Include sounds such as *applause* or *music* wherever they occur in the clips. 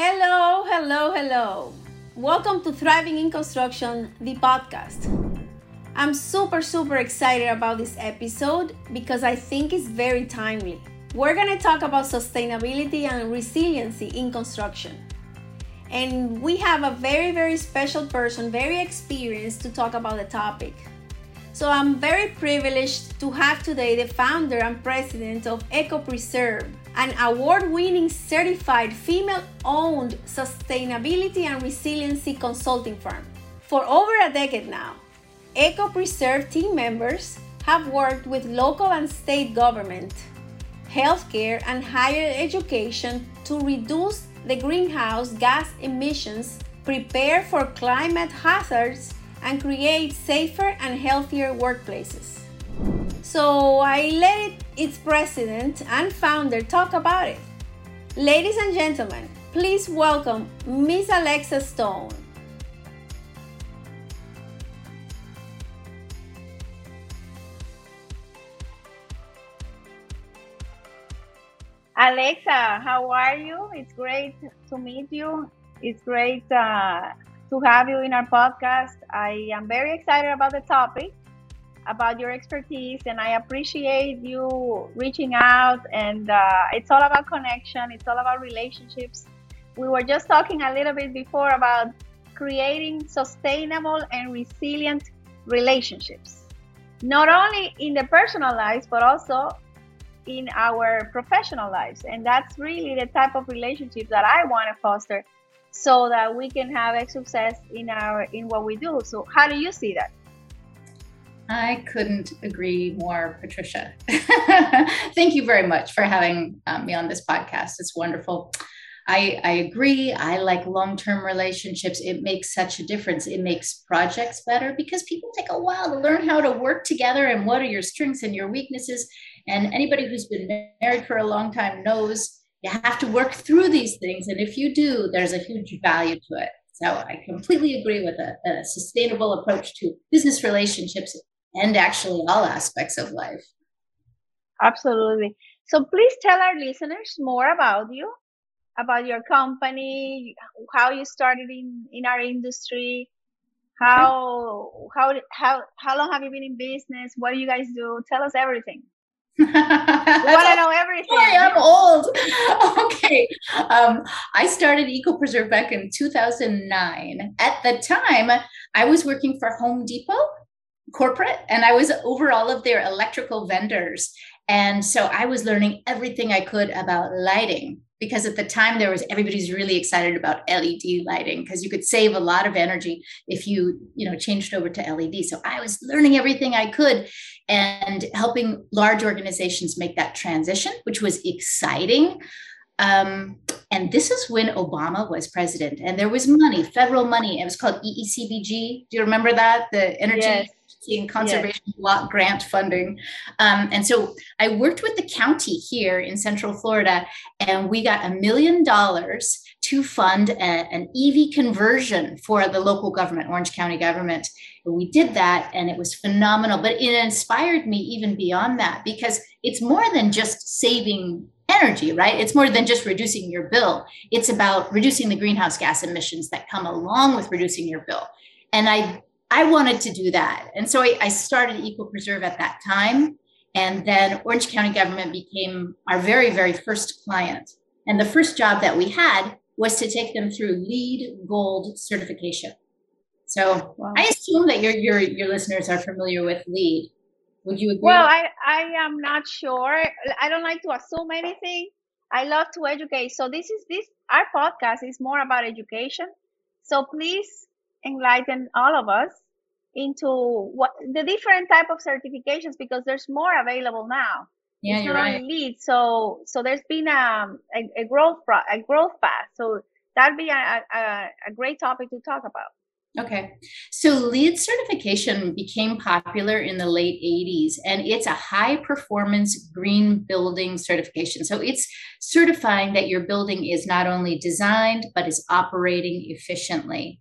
Hello, hello, hello. Welcome to Thriving in Construction, the podcast. I'm super, super excited about this episode because I think it's very timely. We're going to talk about sustainability and resiliency in construction. And we have a very, very special person, very experienced to talk about the topic. So I'm very privileged to have today the founder and president of EcoPreserve, an award winning certified female owned sustainability and resiliency consulting firm. For over a decade now, Eco Preserve team members have worked with local and state government, healthcare, and higher education to reduce the greenhouse gas emissions, prepare for climate hazards, and create safer and healthier workplaces. So I let its president and founder talk about it. Ladies and gentlemen, please welcome Miss Alexa Stone. Alexa, how are you? It's great to meet you. It's great uh, to have you in our podcast. I am very excited about the topic, about your expertise, and I appreciate you reaching out. And uh, it's all about connection, it's all about relationships. We were just talking a little bit before about creating sustainable and resilient relationships, not only in the personal lives, but also in our professional lives. And that's really the type of relationship that I want to foster so that we can have a success in our in what we do. So how do you see that? I couldn't agree more, Patricia. *laughs* Thank you very much for having um, me on this podcast. It's wonderful. I, I agree. I like long term relationships. It makes such a difference. It makes projects better because people take a while to learn how to work together and what are your strengths and your weaknesses. And anybody who's been married for a long time knows you have to work through these things. And if you do, there's a huge value to it. So I completely agree with a, a sustainable approach to business relationships and actually all aspects of life. Absolutely. So please tell our listeners more about you, about your company, how you started in, in our industry, how how how how long have you been in business? What do you guys do? Tell us everything we want to know everything. I'm old. *laughs* okay. Um, I started Eco Preserve back in 2009. At the time, I was working for Home Depot corporate and I was over all of their electrical vendors. And so I was learning everything I could about lighting because at the time there was everybody's really excited about LED lighting because you could save a lot of energy if you you know changed over to LED. So I was learning everything I could and helping large organizations make that transition, which was exciting. Um, and this is when Obama was president, and there was money, federal money. It was called EECBG. Do you remember that? The Energy yes. And Conservation yes. Block Grant funding. Um, and so I worked with the county here in Central Florida, and we got a million dollars to fund a, an EV conversion for the local government, Orange County government. And we did that, and it was phenomenal. But it inspired me even beyond that because it's more than just saving energy, right? It's more than just reducing your bill. It's about reducing the greenhouse gas emissions that come along with reducing your bill. And I I wanted to do that. And so I, I started Preserve at that time. And then Orange County government became our very, very first client. And the first job that we had was to take them through LEED Gold certification. So wow. I assume that your, your your listeners are familiar with LEED. Would you agree? Well, I, I am not sure. I don't like to assume anything. I love to educate. So this is this our podcast is more about education. So please enlighten all of us into what the different type of certifications because there's more available now. Yeah, it's you're right. LEED. So so there's been um, a, a growth pro, a growth path. So that'd be a, a, a great topic to talk about. Okay. So LEED certification became popular in the late 80s, and it's a high performance green building certification. So it's certifying that your building is not only designed, but is operating efficiently.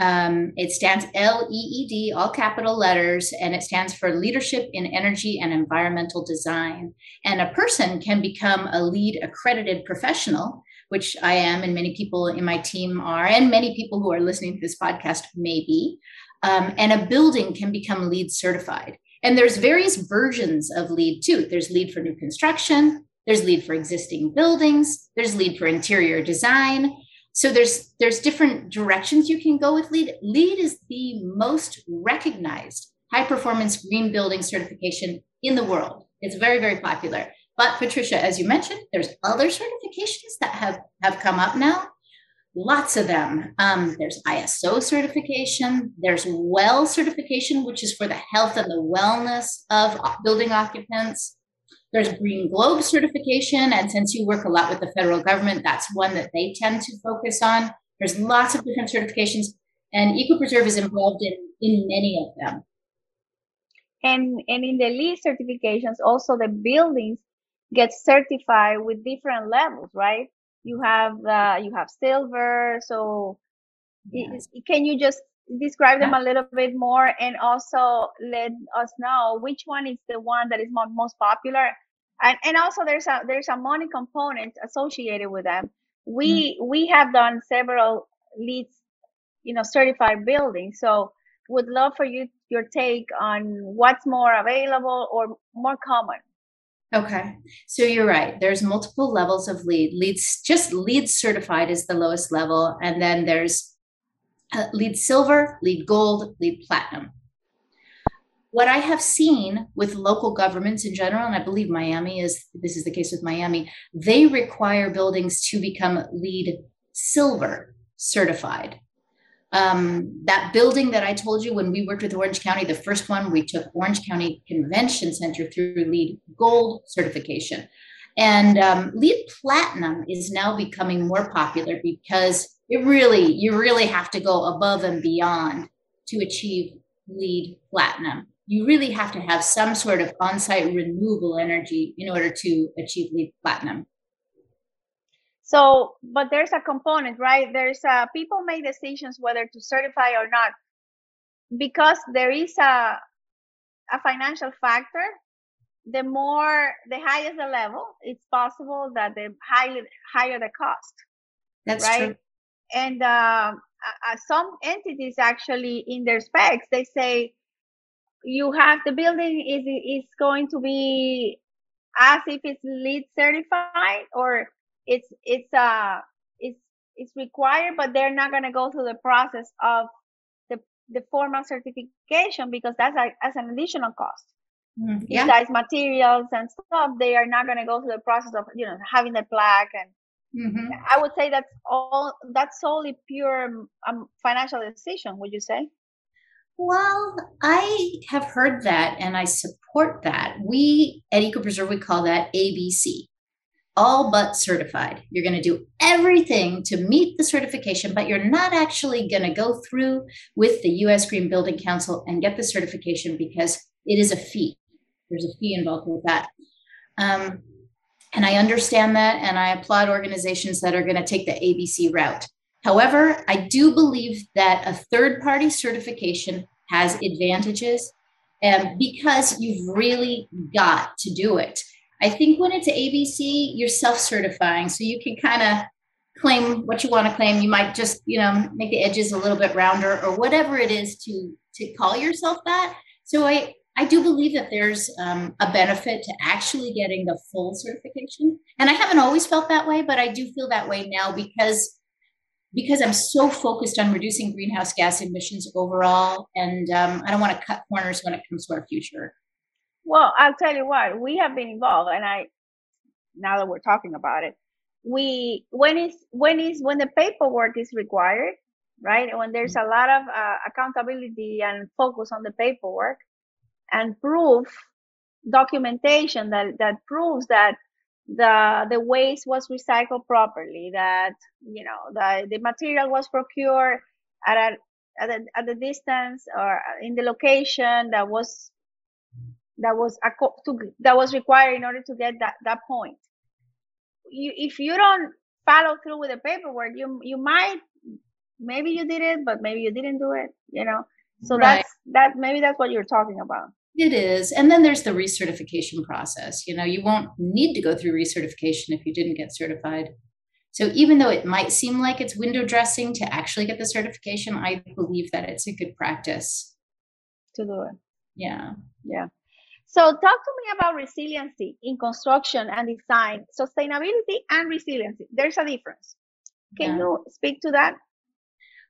Um, it stands LEED, all capital letters, and it stands for Leadership in Energy and Environmental Design. And a person can become a LEED accredited professional which I am, and many people in my team are, and many people who are listening to this podcast may be. Um, and a building can become LEED certified. And there's various versions of LEED too. There's LEED for new construction, there's LEED for existing buildings, there's LEED for interior design. So there's there's different directions you can go with LEED. LEED is the most recognized high performance green building certification in the world. It's very very popular. But Patricia, as you mentioned, there's other certifications that have have come up now lots of them. Um, there's ISO certification, there's WELL certification, which is for the health and the wellness of building occupants. There's Green Globe certification, and since you work a lot with the federal government, that's one that they tend to focus on. There's lots of different certifications, and EcoPreserve is involved in, in many of them. And, and in the LEED certifications, also the buildings get certified with different levels, right? you have uh, you have silver so yes. can you just describe them a little bit more and also let us know which one is the one that is more, most popular and and also there's a there's a money component associated with them we mm. we have done several leads you know certified buildings so would love for you your take on what's more available or more common Okay. So you're right. There's multiple levels of LEED leads just LEED certified is the lowest level. And then there's uh, LEED silver, LEED gold, LEED platinum. What I have seen with local governments in general, and I believe Miami is this is the case with Miami, they require buildings to become LEED silver certified um, that building that I told you when we worked with Orange County, the first one, we took Orange County Convention Center through LEED Gold certification. And um, LEED Platinum is now becoming more popular because it really, you really have to go above and beyond to achieve LEED Platinum. You really have to have some sort of on site renewable energy in order to achieve LEED Platinum. So, but there's a component, right? There's a people make decisions whether to certify or not because there is a a financial factor. The more, the higher the level, it's possible that the higher higher the cost. That's right. True. And uh, uh, some entities actually in their specs they say you have the building is is going to be as if it's LEED certified or it's it's uh it's it's required, but they're not gonna go through the process of the the formal certification because that's like as an additional cost. Mm, yeah. Besides materials and stuff, they are not gonna go through the process of you know having the plaque and. Mm-hmm. I would say that's all. That's solely pure um, financial decision. Would you say? Well, I have heard that and I support that. We at Eco Preserve we call that ABC all but certified. You're going to do everything to meet the certification, but you're not actually going to go through with the US Green Building Council and get the certification because it is a fee. There's a fee involved with that. Um, and I understand that, and I applaud organizations that are going to take the ABC route. However, I do believe that a third party certification has advantages and because you've really got to do it. I think when it's ABC, you're self-certifying, so you can kind of claim what you want to claim. You might just, you know, make the edges a little bit rounder or whatever it is to to call yourself that. So I I do believe that there's um, a benefit to actually getting the full certification, and I haven't always felt that way, but I do feel that way now because because I'm so focused on reducing greenhouse gas emissions overall, and um, I don't want to cut corners when it comes to our future. Well, I'll tell you what, we have been involved, and I now that we're talking about it, we when is when is when the paperwork is required, right? When there's a lot of uh, accountability and focus on the paperwork and proof documentation that that proves that the the waste was recycled properly, that you know the the material was procured at a at a, at the distance or in the location that was that was a to, that was required in order to get that that point. You, if you don't follow through with the paperwork, you you might maybe you did it, but maybe you didn't do it. You know, so right. that's that maybe that's what you're talking about. It is, and then there's the recertification process. You know, you won't need to go through recertification if you didn't get certified. So even though it might seem like it's window dressing to actually get the certification, I believe that it's a good practice to do it. Yeah. Yeah. So talk to me about resiliency in construction and design, sustainability and resiliency. There's a difference. Can yeah. you speak to that?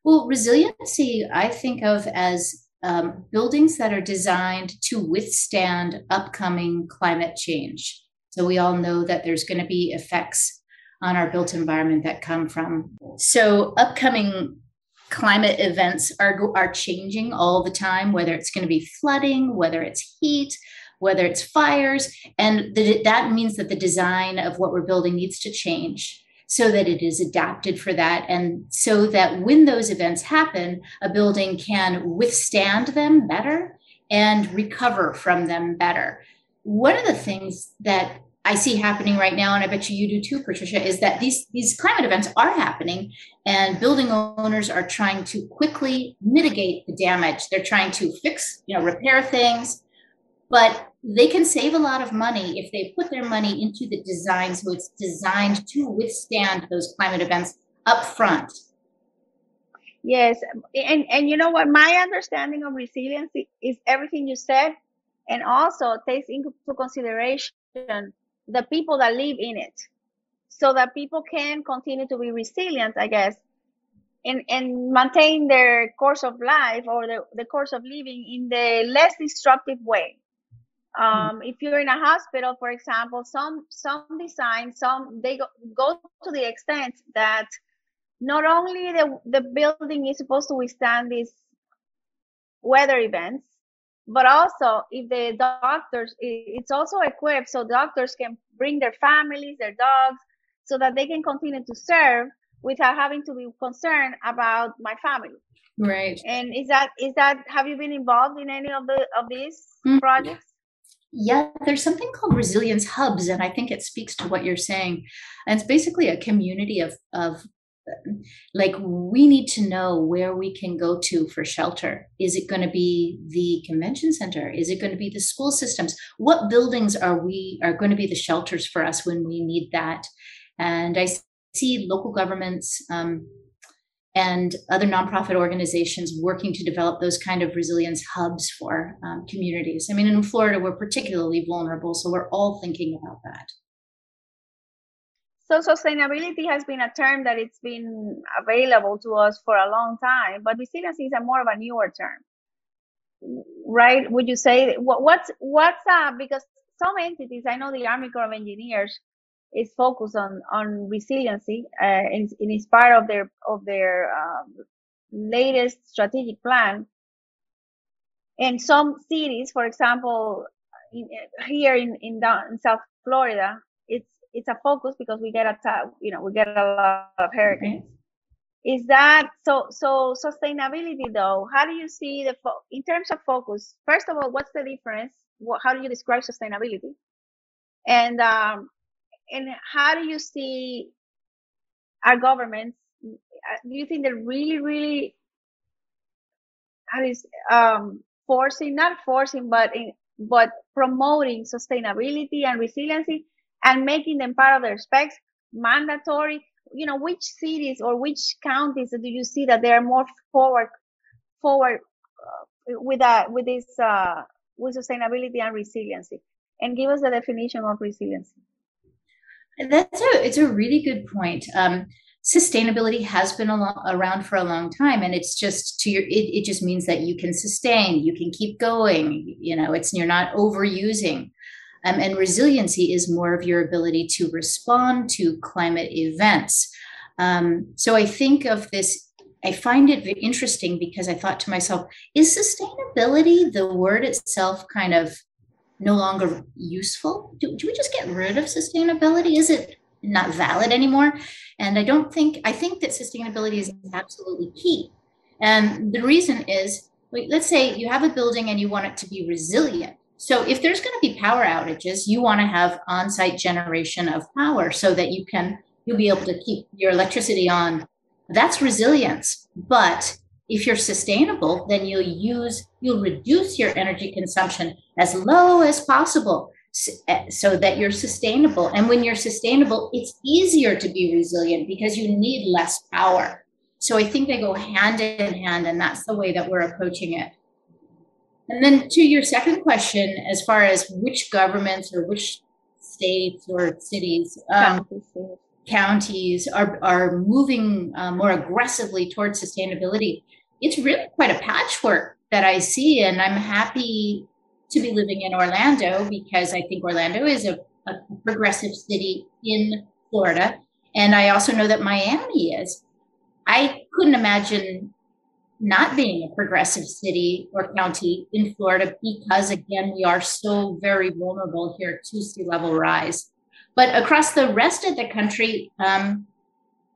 Well, resiliency, I think of as um, buildings that are designed to withstand upcoming climate change. So we all know that there's going to be effects on our built environment that come from. So upcoming climate events are are changing all the time whether it's going to be flooding whether it's heat whether it's fires and the, that means that the design of what we're building needs to change so that it is adapted for that. And so that when those events happen a building can withstand them better and recover from them better. One of the things that I see happening right now, and I bet you you do too, Patricia, is that these these climate events are happening, and building owners are trying to quickly mitigate the damage. They're trying to fix, you know, repair things, but they can save a lot of money if they put their money into the design so it's designed to withstand those climate events up front. Yes, and and you know what? My understanding of resiliency is everything you said, and also takes into consideration the people that live in it so that people can continue to be resilient, I guess, and, and maintain their course of life or the, the course of living in the less disruptive way. Um, if you're in a hospital, for example, some some design, some they go, go to the extent that not only the, the building is supposed to withstand these weather events, but also if the doctors it's also equipped so doctors can bring their families their dogs so that they can continue to serve without having to be concerned about my family. Right. And is that is that have you been involved in any of the of these mm-hmm. projects yeah, there's something called resilience hubs, and I think it speaks to what you're saying. And it's basically a community of of like we need to know where we can go to for shelter. Is it going to be the convention center? Is it going to be the school systems? What buildings are we are going to be the shelters for us when we need that? And i see local governments um, and other nonprofit organizations working to develop those kind of resilience hubs for um, communities. I mean in florida we're particularly vulnerable so we're all thinking about that. So sustainability has been a term that it's been available to us for a long time, but resilience is a more of a newer term, right? Would you say what, what's what's uh, because some entities, I know the Army Corps of Engineers is focused on on resiliency, uh, and, and it's part of their of their um, latest strategic plan. And some cities, for example, in, here in in, down, in South Florida, it's it's a focus because we get a you know we get a lot of hurricanes. Is that so? So sustainability, though, how do you see the fo- in terms of focus? First of all, what's the difference? What, how do you describe sustainability? And um, and how do you see our governments? Uh, do you think they're really, really how is um, forcing, not forcing, but in, but promoting sustainability and resiliency and making them part of their specs mandatory you know which cities or which counties do you see that they are more forward forward uh, with that with this uh, with sustainability and resiliency and give us the definition of resiliency that's a it's a really good point um, sustainability has been around for a long time and it's just to your it, it just means that you can sustain you can keep going you know it's you're not overusing um, and resiliency is more of your ability to respond to climate events. Um, so I think of this, I find it interesting because I thought to myself, is sustainability the word itself kind of no longer useful? Do, do we just get rid of sustainability? Is it not valid anymore? And I don't think, I think that sustainability is absolutely key. And the reason is, let's say you have a building and you want it to be resilient. So if there's going to be power outages, you want to have on-site generation of power so that you can you'll be able to keep your electricity on. That's resilience. But if you're sustainable, then you'll use you'll reduce your energy consumption as low as possible eh, so that you're sustainable. And when you're sustainable, it's easier to be resilient because you need less power. So I think they go hand in hand, and that's the way that we're approaching it. And then to your second question, as far as which governments or which states or cities, um, counties are, are moving uh, more aggressively towards sustainability, it's really quite a patchwork that I see. And I'm happy to be living in Orlando because I think Orlando is a, a progressive city in Florida. And I also know that Miami is. I couldn't imagine not being a progressive city or county in Florida because, again, we are so very vulnerable here to sea level rise. But across the rest of the country, um,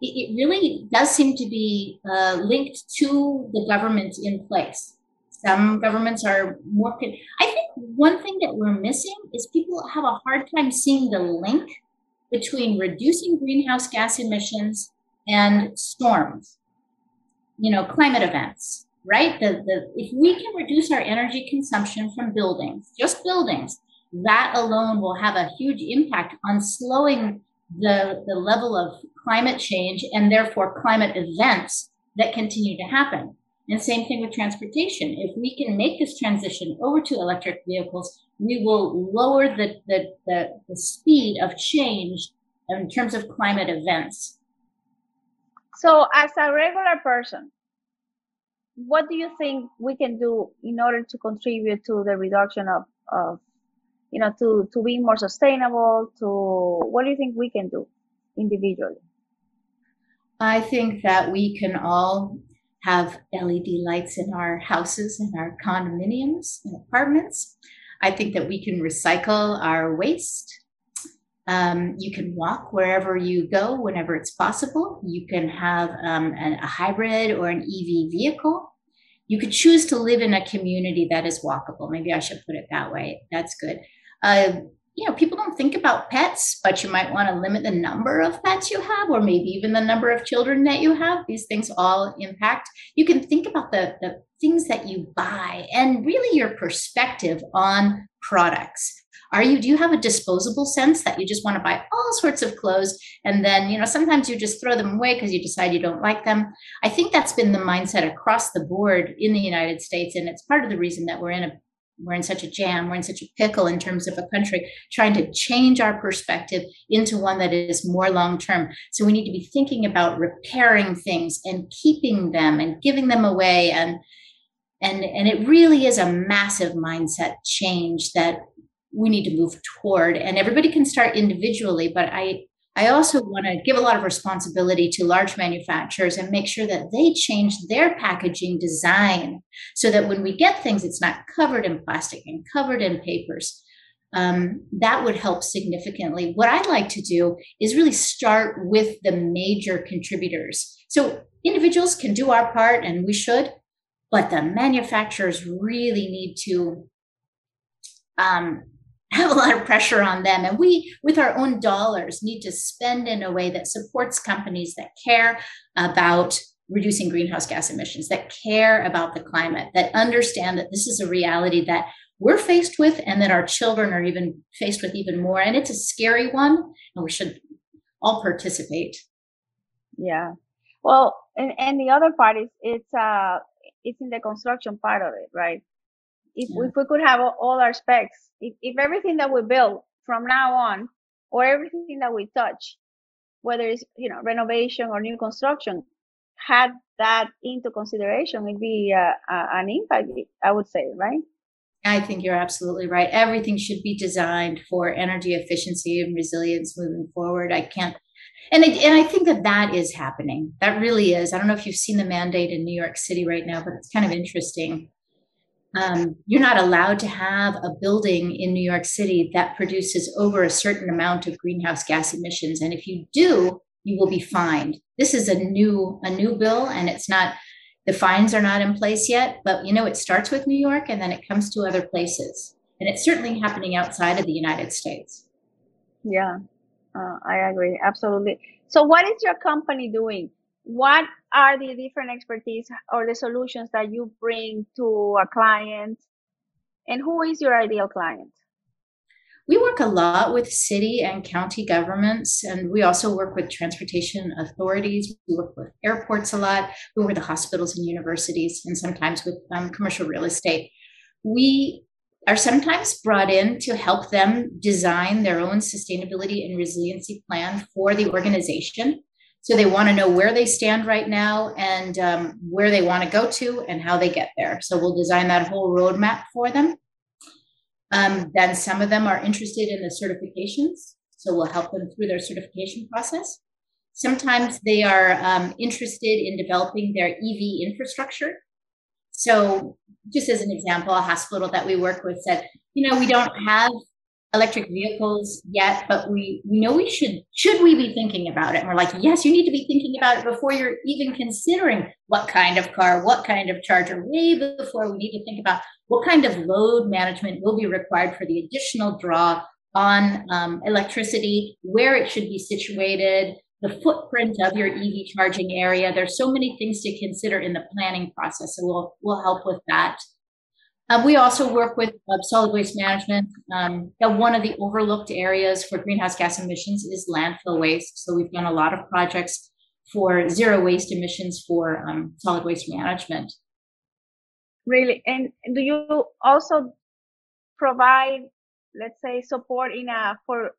it, really does seem to be uh, linked to the government in place. Some governments are more. I think one thing that we're missing is people have a hard time seeing the link between reducing greenhouse gas emissions and storms, you know, climate events, right? The, the, if we can reduce our energy consumption from buildings, just buildings, that alone will have a huge impact on slowing the, the level of climate change and therefore climate events that continue to happen. And same thing with transportation. If we can make this transition over to electric vehicles, we will lower the, the, the, the speed of change in terms of climate events. So, as a regular person, what do you think we can do in order to contribute to the reduction of, of you know, to, to be more sustainable? To what do you think we can do individually? I think that we can all have LED lights in our houses and our condominiums and apartments. I think that we can recycle our waste. Um, you can walk wherever you go whenever it's possible. You can have um, an, a hybrid or an EV vehicle. You could choose to live in a community that is walkable. Maybe I should put it that way. That's good. Uh, you know, people don't think about pets, but you might want to limit the number of pets you have, or maybe even the number of children that you have. These things all impact. You can think about the, the things that you buy and really your perspective on products. Are you, do you have a disposable sense that you just want to buy all sorts of clothes and then, you know, sometimes you just throw them away because you decide you don't like them? I think that's been the mindset across the board in the United States. And it's part of the reason that we're in a we're in such a jam, we're in such a pickle in terms of a country, trying to change our perspective into one that is more long term. So we need to be thinking about repairing things and keeping them and giving them away. And and and it really is a massive mindset change that we need to move toward. And everybody can start individually, but I I also want to give a lot of responsibility to large manufacturers and make sure that they change their packaging design so that when we get things, it's not covered in plastic and covered in papers. Um, that would help significantly. What I'd like to do is really start with the major contributors. So individuals can do our part, and we should, but the manufacturers really need to um, have a lot of pressure on them. And we, with our own dollars, need to spend in a way that supports companies that care about reducing greenhouse gas emissions, that care about the climate, that understand that this is a reality that we're faced with and that our children are even faced with even more. And it's a scary one, and we should all participate. Yeah. Well, and, and the other part is it's uh it's in the construction part of it, right? If, yeah. if we could have all our specs if, if everything that we build from now on or everything that we touch whether it's you know renovation or new construction had that into consideration it'd be uh, an impact i would say right? I think you're absolutely right. Everything should be designed for energy efficiency and resilience moving forward. I can't and I, and I think that that is happening. That really is. I don't know if you've seen the mandate in new york city right now but it's kind of interesting um, you're not allowed to have a building in New York City that produces over a certain amount of greenhouse gas emissions. And if you do, you will be fined. This is a new a new bill, and it's not the fines are not in place yet. But you know, it starts with New York, and then it comes to other places, and it's certainly happening outside of the United States. Yeah, uh, I agree absolutely. So, what is your company doing what are the different expertise or the solutions that you bring to a client and who is your ideal client We work a lot with city and county governments, and we also work with transportation authorities. We work with airports a lot. We work with hospitals and universities, and sometimes with um, commercial real estate. We are sometimes brought in to help them design their own sustainability and resiliency plan for the organization. So they want to know where they stand right now and um, where they want to go to and how they get there. So we'll design that whole roadmap for them. Um, then some of them are interested in the certifications. So we'll help them through their certification process. Sometimes they are um, interested in developing their EV infrastructure. So, just as an example, a hospital that we work with said, you know, we don't have electric vehicles yet, but we, we know we should, should we be thinking about it? And we're like, yes, you need to be thinking about it before you're even considering what kind of car, what kind of charger, way before we need to think about what kind of load management will be required for the additional draw on um, electricity, where it should be situated, the footprint of your EV charging area. There's so many things to consider in the planning process, so we'll we'll help with that. Uh, we also work with uh, solid waste management. Um, one of the overlooked areas for greenhouse gas emissions is landfill waste. So we've done a lot of projects for zero waste emissions for um, solid waste management. Really, and do you also provide, let's say, support in a for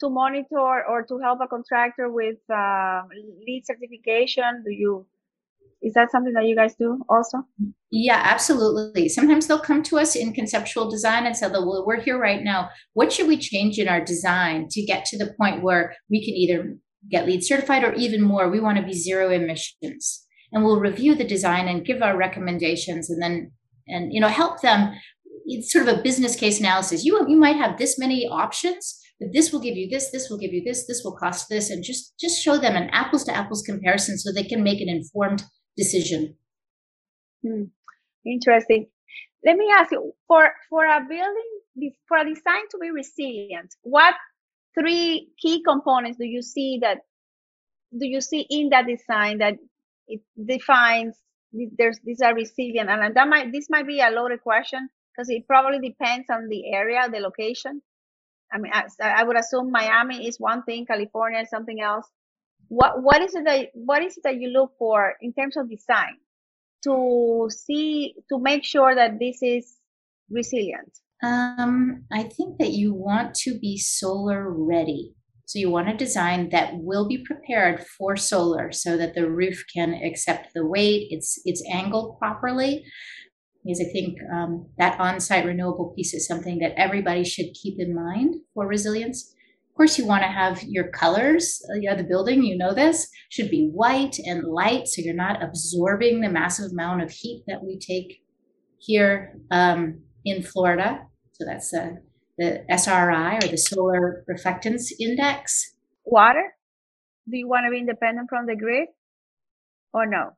to monitor or to help a contractor with uh, LEED certification? Do you is that something that you guys do also? Yeah, absolutely. Sometimes they'll come to us in conceptual design and say, well, we're here right now. What should we change in our design to get to the point where we can either get LEED certified or even more? We want to be zero emissions. And we'll review the design and give our recommendations and then, and, you know, help them. It's sort of a business case analysis. You, you might have this many options, but this will give you this, this will give you this, this will cost this, and just, just show them an apples to apples comparison so they can make an informed decision. Hmm. Interesting. Let me ask you for for a building for a design to be resilient, what three key components do you see that do you see in that design that it defines there's these are resilient and that might this might be a loaded question because it probably depends on the area the location i mean I, I would assume miami is one thing california is something else what what is it that what is it that you look for in terms of design to see to make sure that this is resilient? Um, i think that you want to be solar ready. So you want a design that will be prepared for solar so that the roof can accept the weight it's it's angled properly. Because i think um, that on-site renewable piece is something that everybody should keep in mind for resilience of course, you want to have your colors, uh, yeah, the building, you know this, should be white and light so you're not absorbing the massive amount of heat that we take here um, in Florida. So that's uh, the SRI or the Solar Reflectance Index. Water? Do you want to be independent from the grid or no?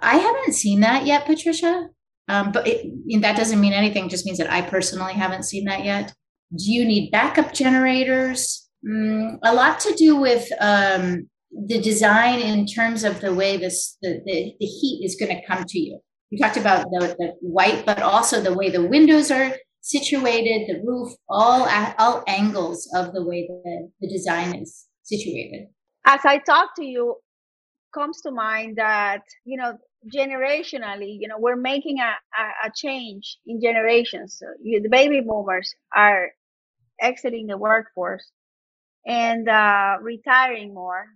I haven't seen that yet, Patricia. Um, but it, that doesn't mean anything, it just means that I personally haven't seen that yet. Do you need backup generators? Mm, a lot to do with um, the design in terms of the way this the, the, the heat is going to come to you. We talked about the, the white, but also the way the windows are situated, the roof, all all angles of the way the, the design is situated. As I talk to you, comes to mind that you know generationally, you know, we're making a, a, a change in generations. So you, the baby boomers are exiting the workforce and uh, retiring more,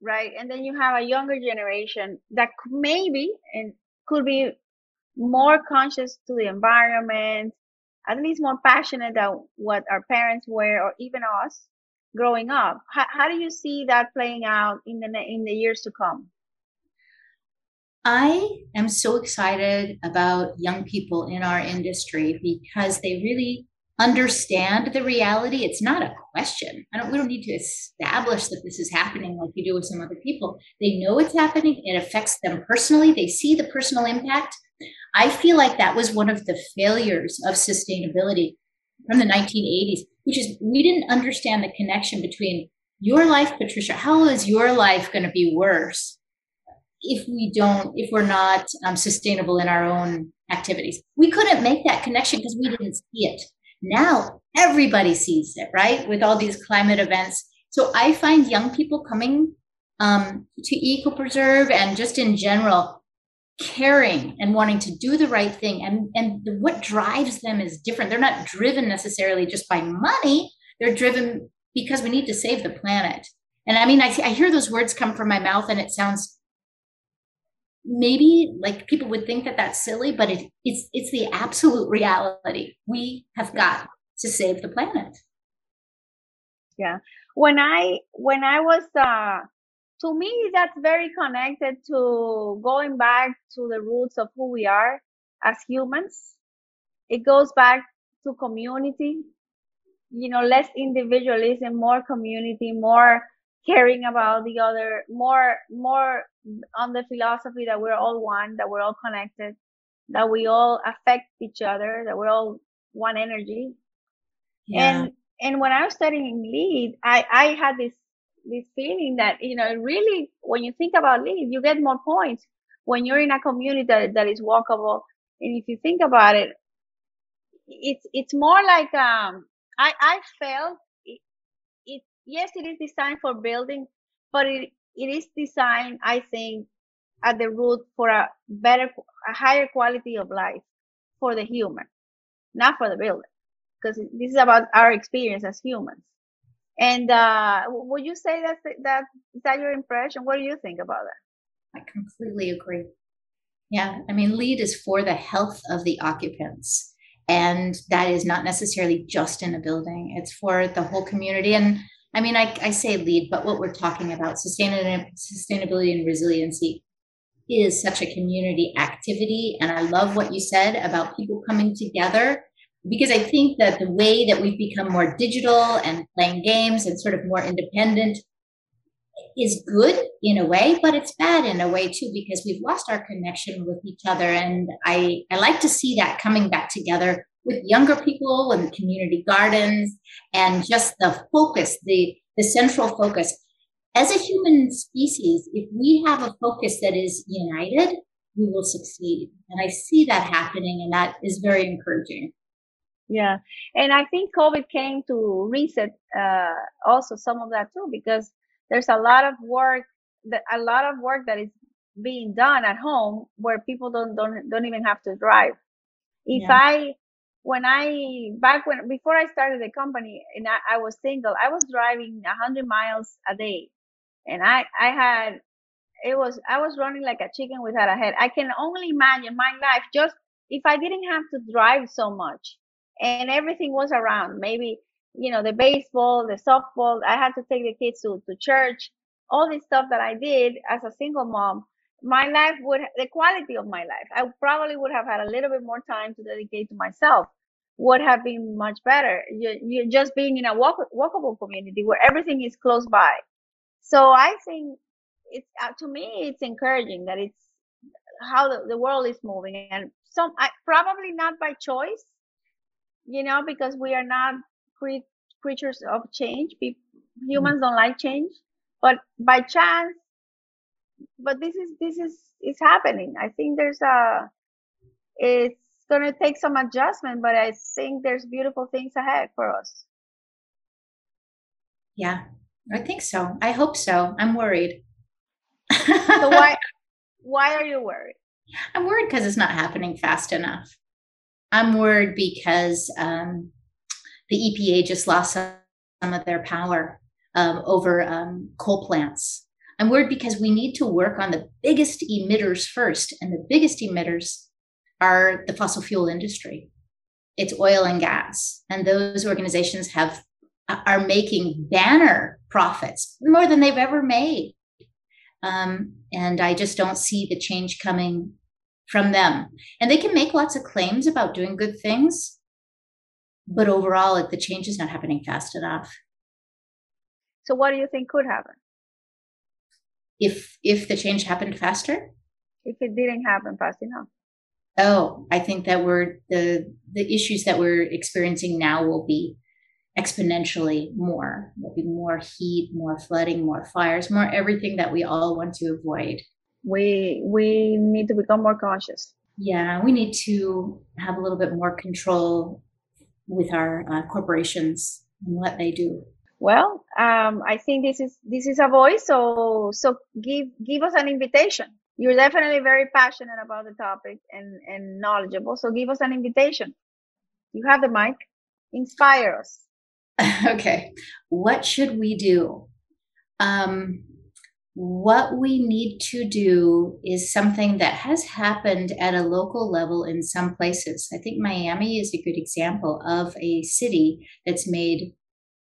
right? And then you have a younger generation that maybe and could be more conscious to the environment, at least more passionate than what our parents were, or even us growing up. How, how do you see that playing out in the in the years to come? I am so excited about young people in our industry because they really understand the reality. It's not a question. I don't we don't need to establish that this is happening like you do with some other people. They know it's happening. It affects them personally. They see the personal impact. I feel like that was one of the failures of sustainability from the 1980s, which is we didn't understand the connection between your life, Patricia. How is your life going to be worse if we don't, if we're not um, sustainable in our own activities. We couldn't make that connection because we didn't see it. Now everybody sees it, right? With all these climate events. So I find young people coming um, to Eco Preserve and just in general caring and wanting to do the right thing and and what drives them is different they're not driven necessarily just by money they're driven because we need to save the planet and i mean i, I hear those words come from my mouth and it sounds maybe like people would think that that's silly but it, it's it's the absolute reality we have got to save the planet. Yeah. When i when i was uh to me that's very connected to going back to the roots of who we are as humans. It goes back to community you know less individualism more community more caring about the other more more on the philosophy that we're all one that we're all connected that we all affect each other that we're all one energy yeah. and and when i was studying LEED i i had this this feeling that you know really when you think about LEED you get more points when you're in a community that, that is walkable and if you think about it it's it's more like um i i felt yes it is designed for building but it it is designed i think at the root for a better a higher quality of life for the human not for the building because this is about our experience as humans and uh, would you say that that is that your impression? What do you think about that? I completely agree. Yeah, I mean, LEED is for the health of the occupants, and that is not necessarily just in a building. It's for the whole community. And I mean, I, I say LEED, but what we're talking about, sustainability and resiliency, is such a community activity. And I love what you said about people coming together because I think that the way that we've become more digital and playing games and sort of more independent is good in a way, but it's bad in a way too because we've lost our connection with each other. And I, I like to see that coming back together with younger people and community gardens and just the focus, the, the central focus. As a human species, if we have a focus that is united, we will succeed. And I see that happening, and that is very encouraging. Yeah, and I think COVID came to reset uh, also some of that too because there's a lot of work that a lot of work that is being done at home where people don't don't don't even have to drive. If yeah. I when I back when before I started the company and I, I was single, I was driving a hundred miles a day, and I I had it was I was running like a chicken without a head. I can only imagine my life just if I didn't have to drive so much and everything was around. Maybe, you know, the baseball, the softball. I had to take the kids to, to church, all this stuff that I did as a single mom. My life would, the quality of my life, I probably would have had a little bit more time to dedicate to myself would have been much better. You, you're just being in a walk, walkable community where everything is close by. So I think it's, uh, to me, it's encouraging that it's how the, the world is moving and some, I, probably not by choice, you know, because we are not cre- creatures of change. Be- humans don't like change, but by chance, but this is this is is happening. I think there's a it's going to take some adjustment, but I think there's beautiful things ahead for us. Yeah, I think so. I hope so. I'm worried. so *laughs* why why are you worried? I'm worried because it's not happening fast enough. I'm worried because um, the EPA just lost some of their power um, over um, coal plants. I'm worried because we need to work on the biggest emitters first, and the biggest emitters are the fossil fuel industry. It's oil and gas, and those organizations have are making banner profits more than they've ever made. Um, and I just don't see the change coming from them. And they can make lots of claims about doing good things, but overall, the change is not happening fast enough. So, what do you think could happen? If if the change happened faster? If it didn't happen fast enough. Oh, I think that we're the the issues that we're experiencing now will be exponentially more. There'll be more heat, more flooding, more fires, more everything that we all want to avoid we we need to become more conscious yeah we need to have a little bit more control with our uh, corporations and what they do. Well, um, I think this is this is a voice. So so give give us an invitation. You're definitely very passionate about the topic and and knowledgeable. So give us an invitation. You have the mic. Inspire us. *laughs* okay, what should we do? Um, what we need to do is something that has happened at a local level in some places. I think Miami is a good example of a city that's made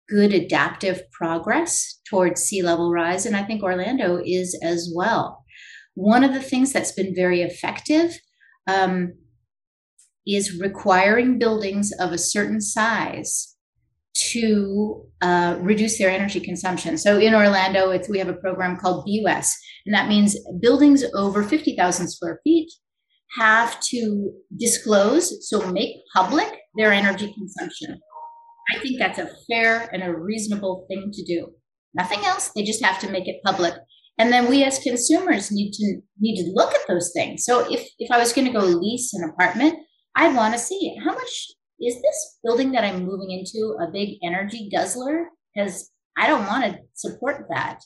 good adaptive progress towards sea level rise. And I think Orlando is as well. One of the things that's been very effective um, is requiring buildings of a certain size to uh, reduce their energy consumption. So in Orlando, we have a program called BUS, and that means buildings over 50,000 square feet have to disclose, so make public their energy consumption. I think that's a fair and a reasonable thing to do. Nothing else, they just have to make it public. And then we as consumers need to need to look at those things. So if if I was going to go lease an apartment, I'd want to see how much is this building that I'm moving into a big energy guzzler? Because I don't want to support that.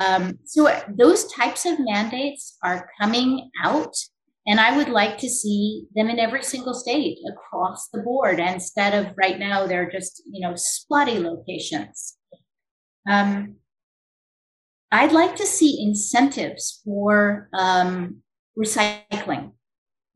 Um, so those types of mandates are coming out, and I would like to see them in every single state across the board instead of right now they're just you know spotty locations. Um, I'd like to see incentives for um, recycling.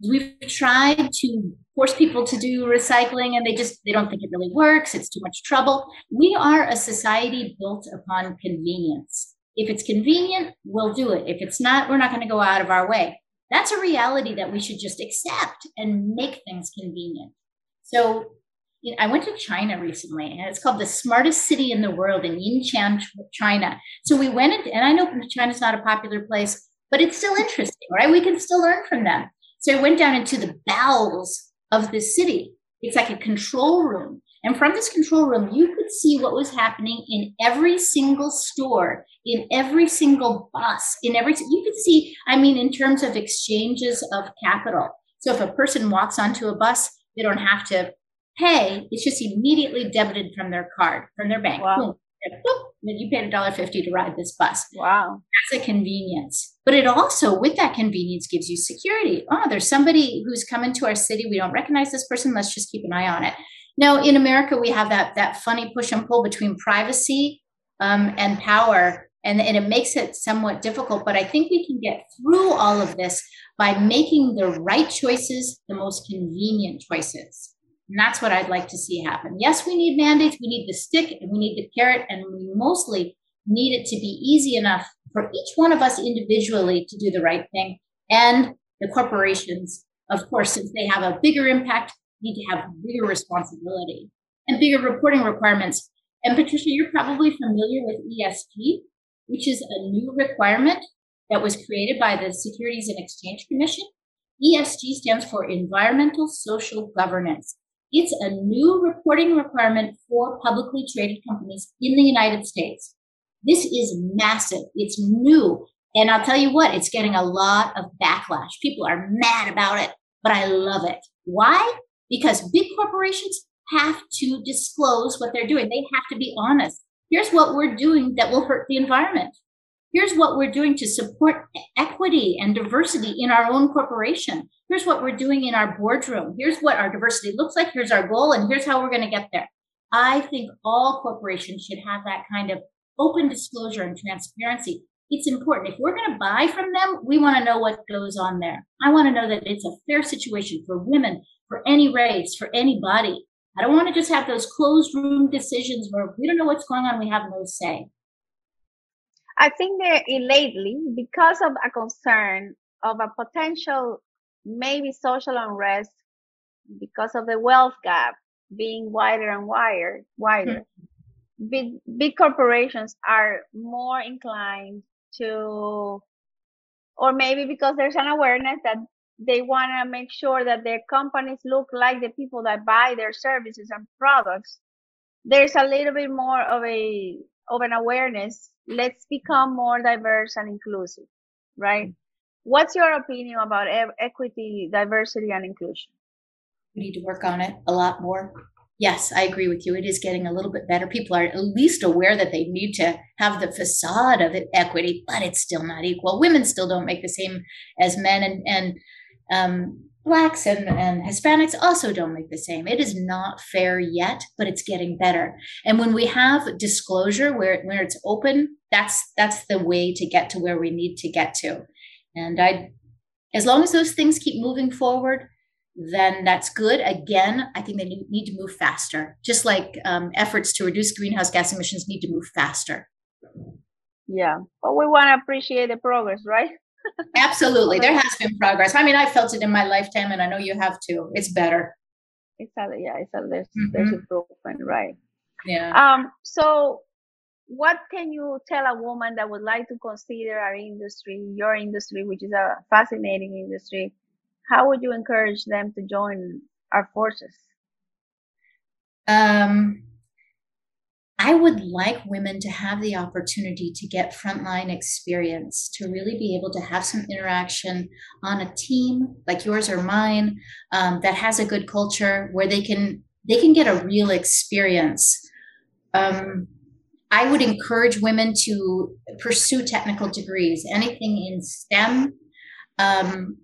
We've tried to force people to do recycling and they just they don't think it really works it's too much trouble we are a society built upon convenience if it's convenient we'll do it if it's not we're not going to go out of our way that's a reality that we should just accept and make things convenient so you know, I went to China recently, and it's called the smartest city in the world in Yinchuan, China. So we went, into, and I know China's not a popular place, but it's still interesting, right? We can still learn from them. So I went down into the bowels of the city. It's like a control room. And from this control room, you could see what was happening in every single store, in every single bus, in every, you could see, I mean, in terms of exchanges of capital. So if a person walks onto a bus, they don't have to pay. It's just immediately debited from their card, from their bank. Wow. Boom, boop, you paid a dollar fifty to ride this bus. Wow. That's a convenience. But it also, with that convenience, gives you security. Oh, there's somebody who's come into our city. We don't recognize this person. Let's just keep an eye on it. Now, in America, we have that that funny push and pull between privacy um, and power, and, and it makes it somewhat difficult. But I think we can get through all of this by making the right choices the most convenient choices. And that's what I'd like to see happen. Yes, we need mandates, we need the stick, and we need the carrot, and we mostly need it to be easy enough for each one of us individually to do the right thing. And the corporations, of course, since they have a bigger impact, need to have bigger responsibility and bigger reporting requirements. And Patricia, you're probably familiar with ESG, which is a new requirement that was created by the Securities and Exchange Commission. ESG stands for Environmental Social Governance. It's a new reporting requirement for publicly traded companies in the United States. This is massive. It's new. And I'll tell you what, it's getting a lot of backlash. People are mad about it, but I love it. Why? Because big corporations have to disclose what they're doing. They have to be honest. Here's what we're doing that will hurt the environment. Here's what we're doing to support equity and diversity in our own corporation. Here's what we're doing in our boardroom. Here's what our diversity looks like. Here's our goal, and here's how we're going to get there. I think all corporations should have that kind of open disclosure and transparency. It's important. If we're going to buy from them, we want to know what goes on there. I want to know that it's a fair situation for women, for any race, for anybody. I don't want to just have those closed room decisions where we don't know what's going on, we have no say. I think that lately, because of a concern of a potential maybe social unrest because of the wealth gap being wider and wider, wider, mm-hmm. big big corporations are more inclined to, or maybe because there's an awareness that they want to make sure that their companies look like the people that buy their services and products. There's a little bit more of a of an awareness let's become more diverse and inclusive, right? What's your opinion about e- equity, diversity, and inclusion? We need to work on it a lot more. Yes, I agree with you. It is getting a little bit better. People are at least aware that they need to have the facade of equity, but it's still not equal. Women still don't make the same as men, and and um, blacks and, and hispanics also don't make the same. It is not fair yet but it's getting better. And when we have disclosure where, where it's open that's that's the way to get to where we need to get to. And i as long as those things keep moving forward then that's good. Again i think they need to move faster. Just like um, efforts to reduce greenhouse gas emissions need to move faster. Yeah. But we want to appreciate the progress right Absolutely. There has been progress. I mean, I felt it in my lifetime and I know you have too. It's better. It's a, yeah, it's a, there's, mm-hmm. there's improvement, right? Yeah. Um, so what can you tell a woman that would like to consider our industry, your industry, which is a fascinating industry? How would you encourage them to join our forces? Um, I would like women to have the opportunity to get frontline experience, to really be able to have some interaction on a team like yours or mine um, that has a good culture where they can they can get a real experience. Um, I would encourage women to pursue technical degrees, anything in STEM. Um,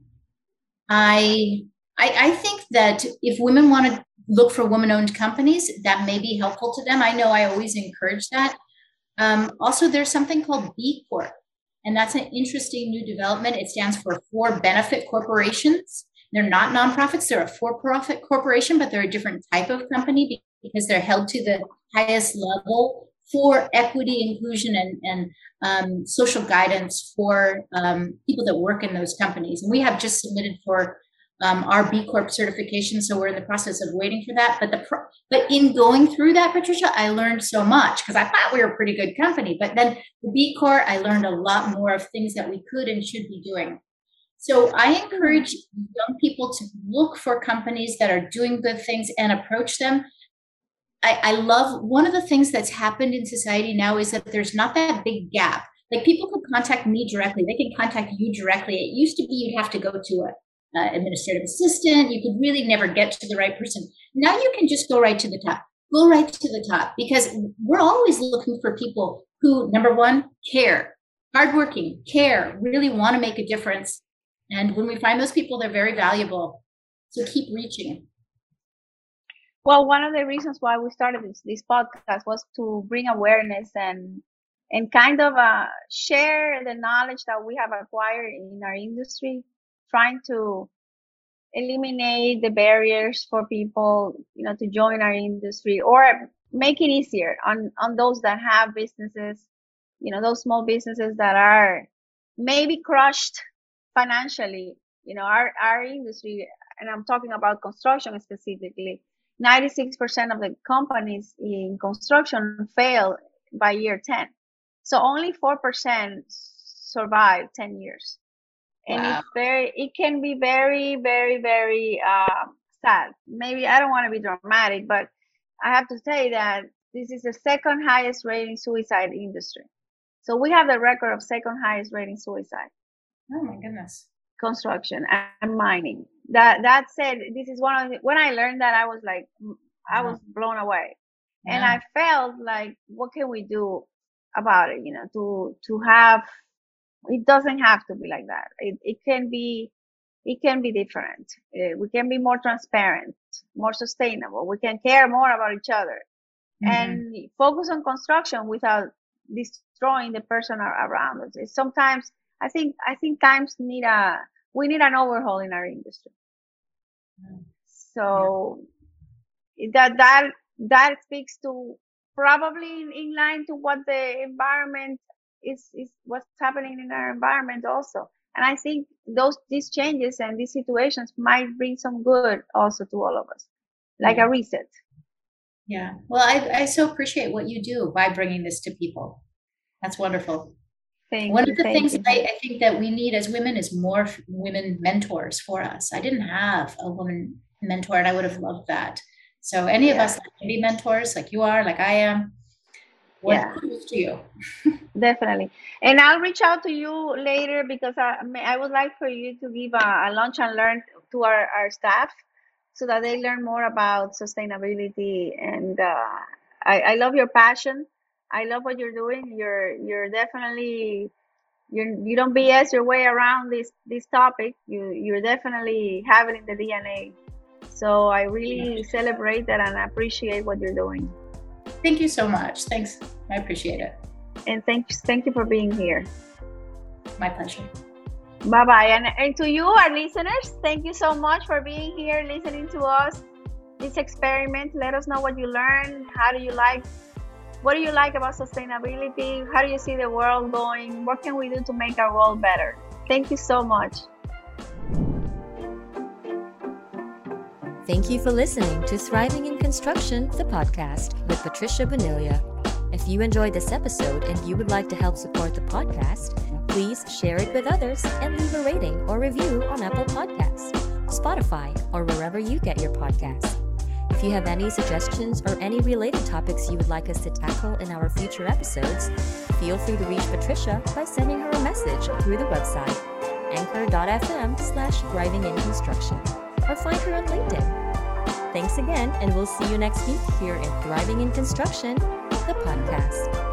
I, I I think that if women want to look for women owned companies that may be helpful to them. I know I always encourage that. Um, also, there's something called B Corp, and that's an interesting new development. It stands for For Benefit Corporations. They're not nonprofits, they're a for profit corporation, but they're a different type of company because they're held to the highest level for equity, inclusion, and, and um, social guidance for um, people that work in those companies. And we have just submitted for um, our B Corp certification. So we're in the process of waiting for that. But the pro- but in going through that, Patricia, I learned so much because I thought we were a pretty good company. But then the B Corp, I learned a lot more of things that we could and should be doing. So I encourage young people to look for companies that are doing good things and approach them. I, I love one of the things that's happened in society now is that there's not that big gap like people could contact me directly they can contact you directly it used to be you'd have to go to a uh, administrative assistant. You could really never get to the right person. Now you can just go right to the top. Go right to the top because we're always looking for people who, number one, care, hardworking, care, really want to make a difference. And when we find those people, they're very valuable. So keep reaching. Well, one of the reasons why we started this, this podcast was to bring awareness and and kind of uh, share the knowledge that we have acquired in our industry trying to eliminate the barriers for people, you know, to join our industry or make it easier on, on those that have businesses, you know, those small businesses that are maybe crushed financially. You know, our, our industry, and I'm talking about construction specifically, 96% of the companies in construction fail by year 10. So only 4% survive 10 years and wow. it's very it can be very very very uh, sad. Maybe i don't want to be dramatic but i have to say that this is the second highest rating suicide industry. So we have the record of second highest rating suicide. Oh my goodness. Construction and mining. That that said this is one of the, when i learned that i was like i was blown away. Yeah. and i felt like what can we do about it you know to to have it doesn't have to be like that. It, it can be, it can be different. Uh, we can be more transparent, more sustainable. We can care more about each other mm-hmm. and focus on construction without destroying the person around us. It's sometimes, I think, I think times need a, we need an overhaul in our industry. Mm-hmm. So yeah. that, that, that speaks to probably in, in line to what the environment is is what's happening in our environment also and i think those these changes and these situations might bring some good also to all of us like yeah. a reset yeah well I, I so appreciate what you do by bringing this to people that's wonderful Thank One you, of the things I, I, think that we need as women is more women mentors for us. I didn't have a woman mentor, and I would have loved that. So, any yeah. of us can be mentors, like you are, like I am, what yeah. to you. *laughs* Definitely. And I'll reach out to you later because I, I would like for you to give a, a lunch and learn to our, our staff so that they learn more about sustainability. And uh, I, I love your passion. I love what you're doing. You're you're definitely you're you don't BS your way around this this topic. You you're definitely have it in the DNA. So I really celebrate that and appreciate what you're doing. Thank you so much. Thanks. I appreciate it. And thank you thank you for being here. My pleasure. Bye bye. And, and to you, our listeners, thank you so much for being here, listening to us. This experiment. Let us know what you learned. How do you like? What do you like about sustainability? How do you see the world going? What can we do to make our world better? Thank you so much. Thank you for listening to Thriving in Construction, the podcast with Patricia Bonilla. If you enjoyed this episode and you would like to help support the podcast, please share it with others and leave a rating or review on Apple Podcasts, Spotify, or wherever you get your podcasts. If you have any suggestions or any related topics you would like us to tackle in our future episodes, feel free to reach Patricia by sending her a message through the website anchor.fm slash thriving in construction or find her on LinkedIn. Thanks again, and we'll see you next week here in Thriving in Construction, the podcast.